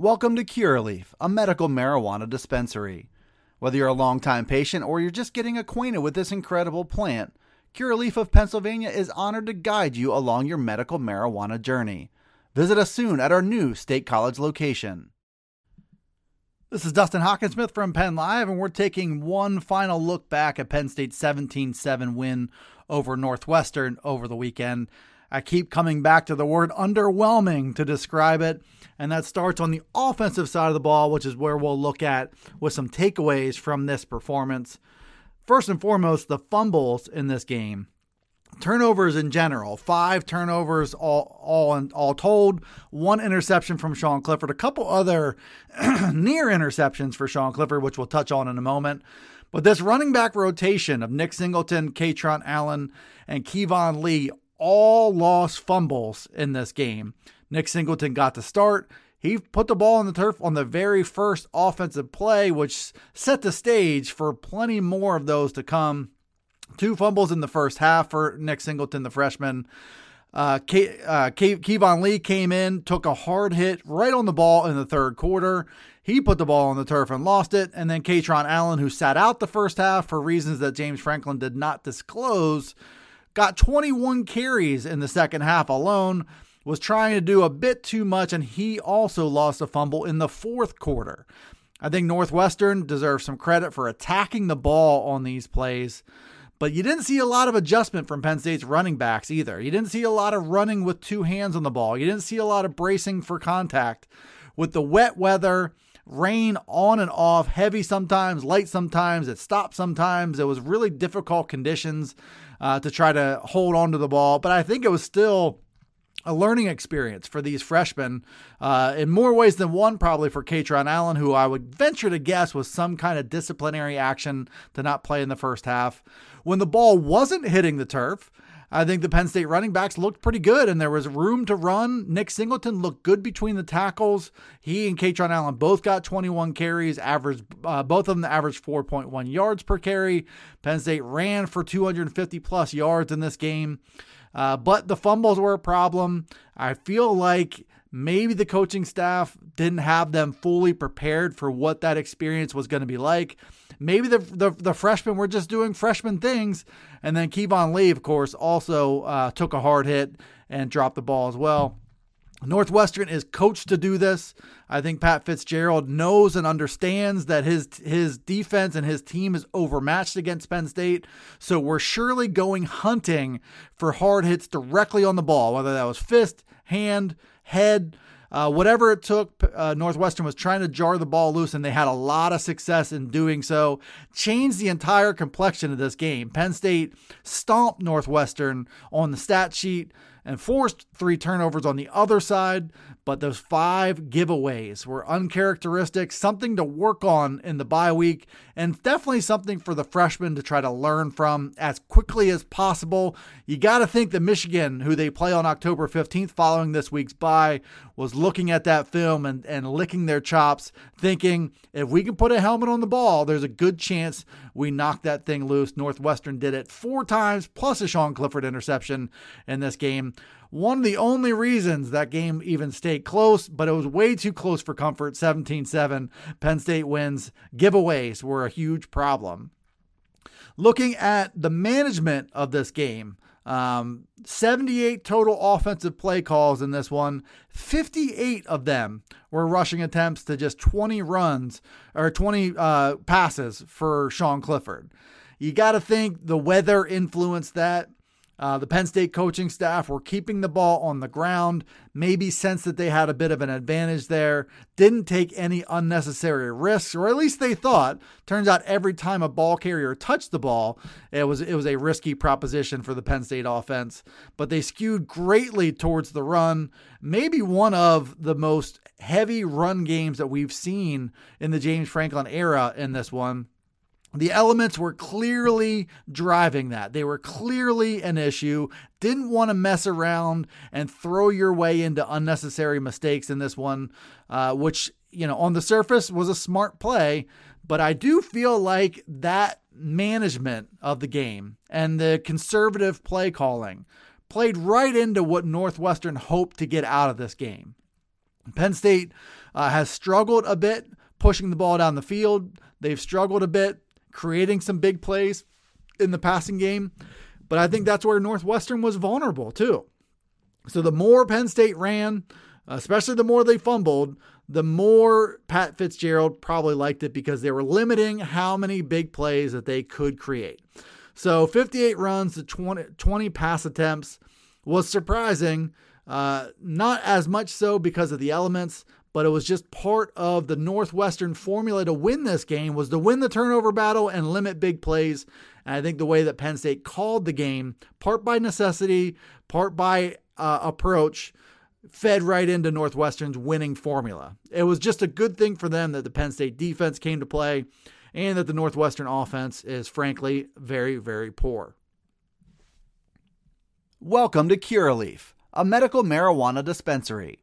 Welcome to Curaleaf, a medical marijuana dispensary. Whether you're a longtime patient or you're just getting acquainted with this incredible plant, Curaleaf of Pennsylvania is honored to guide you along your medical marijuana journey. Visit us soon at our new State College location. This is Dustin Hockensmith from Penn Live, and we're taking one final look back at Penn State's 17 7 win over Northwestern over the weekend. I keep coming back to the word underwhelming to describe it. And that starts on the offensive side of the ball, which is where we'll look at with some takeaways from this performance. First and foremost, the fumbles in this game. Turnovers in general, five turnovers all all all told, one interception from Sean Clifford, a couple other near interceptions for Sean Clifford, which we'll touch on in a moment. But this running back rotation of Nick Singleton, Kaytron Allen, and Keyvone Lee all lost fumbles in this game. Nick Singleton got the start. He put the ball on the turf on the very first offensive play, which set the stage for plenty more of those to come. Two fumbles in the first half for Nick Singleton, the freshman. Uh, Ke- uh, Ke- Keyvone Lee came in, took a hard hit right on the ball in the third quarter. He put the ball on the turf and lost it. And then Kaytron Allen, who sat out the first half for reasons that James Franklin did not disclose, got 21 carries in the second half alone was trying to do a bit too much, and he also lost a fumble in the fourth quarter. I think Northwestern deserves some credit for attacking the ball on these plays, but you didn't see a lot of adjustment from Penn State's running backs either. You didn't see a lot of running with two hands on the ball. You didn't see a lot of bracing for contact. With the wet weather, rain on and off, heavy sometimes, light sometimes, it stopped sometimes. It was really difficult conditions uh, to try to hold on to the ball, but I think it was still a learning experience for these freshmen uh, in more ways than one, probably for Kaytron Allen, who I would venture to guess was some kind of disciplinary action to not play in the first half. When the ball wasn't hitting the turf, I think the Penn State running backs looked pretty good and there was room to run. Nick Singleton looked good between the tackles. He and Kaytron Allen both got 21 carries, averaged uh, both of them averaged 4.1 yards per carry. Penn State ran for 250 plus yards in this game. Uh, but the fumbles were a problem. I feel like maybe the coaching staff didn't have them fully prepared for what that experience was going to be like. Maybe the, the, the freshmen were just doing freshman things. And then Keyvone Lee, of course, also uh, took a hard hit and dropped the ball as well. Northwestern is coached to do this. I think Pat Fitzgerald knows and understands that his his defense and his team is overmatched against Penn State. So we're surely going hunting for hard hits directly on the ball, whether that was fist, hand, head, uh, whatever it took, uh, Northwestern was trying to jar the ball loose, and they had a lot of success in doing so. Changed the entire complexion of this game. Penn State stomped Northwestern on the stat sheet and forced three turnovers on the other side, but those five giveaways were uncharacteristic, something to work on in the bye week, and definitely something for the freshmen to try to learn from as quickly as possible. You got to think that Michigan, who they play on October 15th following this week's bye, was looking at that film and, and licking their chops, thinking if we can put a helmet on the ball, there's a good chance we knock that thing loose. Northwestern did it four times, plus a Sean Clifford interception in this game. One of the only reasons that game even stayed close, but it was way too close for comfort 17 7. Penn State wins. Giveaways were a huge problem. Looking at the management of this game, um, 78 total offensive play calls in this one. 58 of them were rushing attempts to just 20 runs or 20 uh, passes for Sean Clifford. You got to think the weather influenced that. Uh, the Penn State coaching staff were keeping the ball on the ground, maybe sensed that they had a bit of an advantage there, didn't take any unnecessary risks, or at least they thought. Turns out every time a ball carrier touched the ball, it was it was a risky proposition for the Penn State offense. But they skewed greatly towards the run, maybe one of the most heavy run games that we've seen in the James Franklin era in this one the elements were clearly driving that. They were clearly an issue. Didn't want to mess around and throw your way into unnecessary mistakes in this one, uh, which, you know, on the surface was a smart play. But I do feel like that management of the game and the conservative play calling played right into what Northwestern hoped to get out of this game. Penn State uh, has struggled a bit pushing the ball down the field. They've struggled a bit creating some big plays in the passing game. But I think that's where Northwestern was vulnerable too. So the more Penn State ran, especially the more they fumbled, the more Pat Fitzgerald probably liked it because they were limiting how many big plays that they could create. So 58 runs to 20, 20 pass attempts was surprising. Uh, not as much so because of the elements, but it was just part of the Northwestern formula to win this game was to win the turnover battle and limit big plays. And I think the way that Penn State called the game, part by necessity, part by uh, approach, fed right into Northwestern's winning formula. It was just a good thing for them that the Penn State defense came to play and that the Northwestern offense is frankly very, very poor. Welcome to Curaleaf, a medical marijuana dispensary.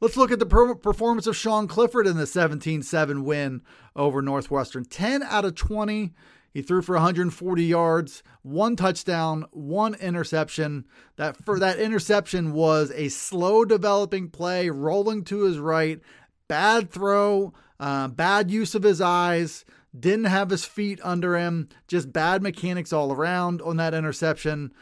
Let's look at the performance of Sean Clifford in the 17 7 win over Northwestern. 10 out of 20. He threw for 140 yards, one touchdown, one interception. That for that interception was a slow developing play, rolling to his right, bad throw, uh, bad use of his eyes, didn't have his feet under him, just bad mechanics all around on that interception.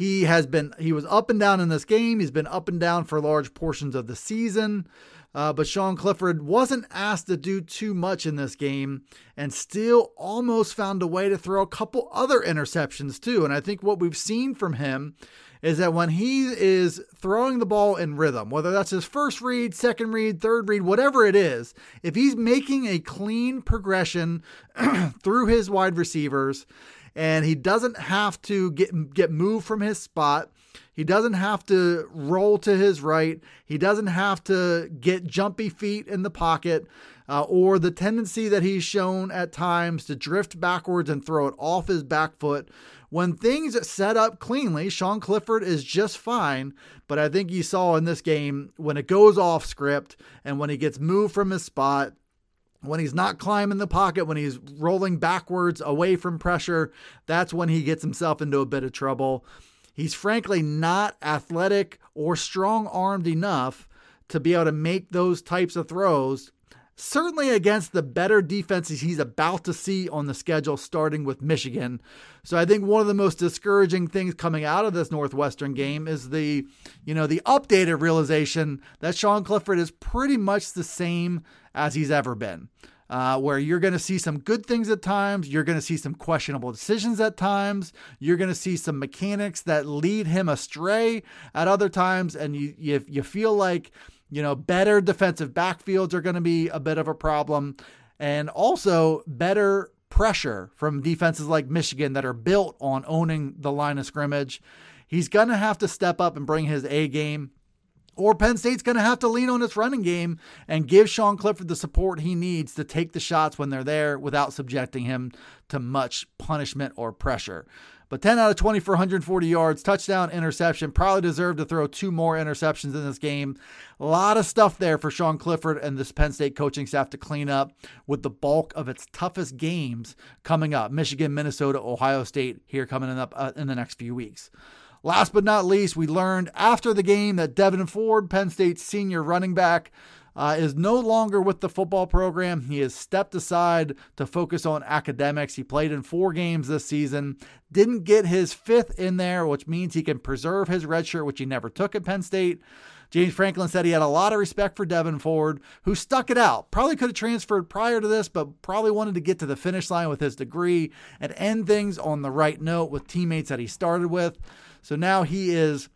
He has been he was up and down in this game. He's been up and down for large portions of the season. Uh, but Sean Clifford wasn't asked to do too much in this game and still almost found a way to throw a couple other interceptions too. And I think what we've seen from him is that when he is throwing the ball in rhythm, whether that's his first read, second read, third read, whatever it is, if he's making a clean progression through his wide receivers and he doesn't have to get get moved from his spot. He doesn't have to roll to his right. He doesn't have to get jumpy feet in the pocket uh, or the tendency that he's shown at times to drift backwards and throw it off his back foot. When things set up cleanly, Sean Clifford is just fine. But I think you saw in this game when it goes off script and when he gets moved from his spot, when he's not climbing the pocket, when he's rolling backwards away from pressure, that's when he gets himself into a bit of trouble. He's frankly not athletic or strong armed enough to be able to make those types of throws certainly against the better defenses he's about to see on the schedule, starting with Michigan. So I think one of the most discouraging things coming out of this Northwestern game is the, you know, the updated realization that Sean Clifford is pretty much the same as he's ever been. Uh, where you're going to see some good things at times, you're going to see some questionable decisions at times, you're going to see some mechanics that lead him astray at other times, and you you, you feel like you know, better defensive backfields are going to be a bit of a problem. And also better pressure from defenses like Michigan that are built on owning the line of scrimmage. He's going to have to step up and bring his A game. Or Penn State's going to have to lean on its running game and give Sean Clifford the support he needs to take the shots when they're there without subjecting him to much punishment or pressure. But 10 out of 20 for 140 yards, touchdown, interception. Probably deserved to throw two more interceptions in this game. A lot of stuff there for Sean Clifford and this Penn State coaching staff to clean up with the bulk of its toughest games coming up Michigan, Minnesota, Ohio State here coming up uh, in the next few weeks. Last but not least, we learned after the game that Devyn Ford, Penn State's senior running back, uh, is no longer with the football program. He has stepped aside to focus on academics. He played in four games this season, didn't get his fifth in there, which means he can preserve his red shirt, which he never took at Penn State. James Franklin said he had a lot of respect for Devyn Ford, who stuck it out. Probably could have transferred prior to this, but probably wanted to get to the finish line with his degree and end things on the right note with teammates that he started with. So now he is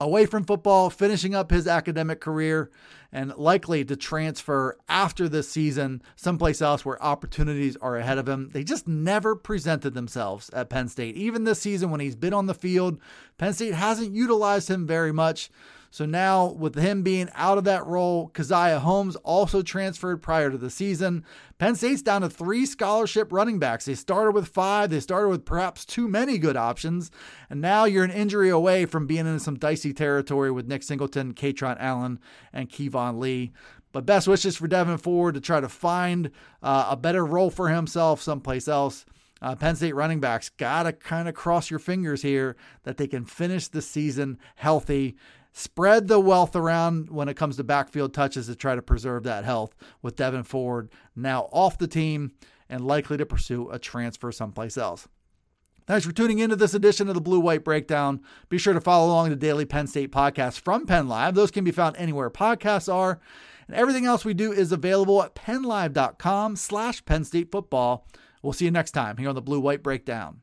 away from football, finishing up his academic career, and likely to transfer after this season someplace else where opportunities are ahead of him. They just never presented themselves at Penn State. Even this season, when he's been on the field, Penn State hasn't utilized him very much. So now, with him being out of that role, Caziah Holmes also transferred prior to the season. Penn State's down to three scholarship running backs. They started with five, they started with perhaps too many good options, and now you're an injury away from being in some dicey territory with Nick Singleton, Kaytron Allen, and Keyvone Lee. But best wishes for Devyn Ford to try to find uh, a better role for himself someplace else. Uh, Penn State running backs got to kind of cross your fingers here that they can finish the season healthy spread the wealth around when it comes to backfield touches to try to preserve that health with Devyn Ford now off the team and likely to pursue a transfer someplace else. Thanks for tuning into this edition of the Blue White Breakdown. Be sure to follow along the daily Penn State podcast from Penn Live. Those can be found anywhere podcasts are. And everything else we do is available at pennlive.com slash Penn State football. We'll see you next time here on the Blue White Breakdown.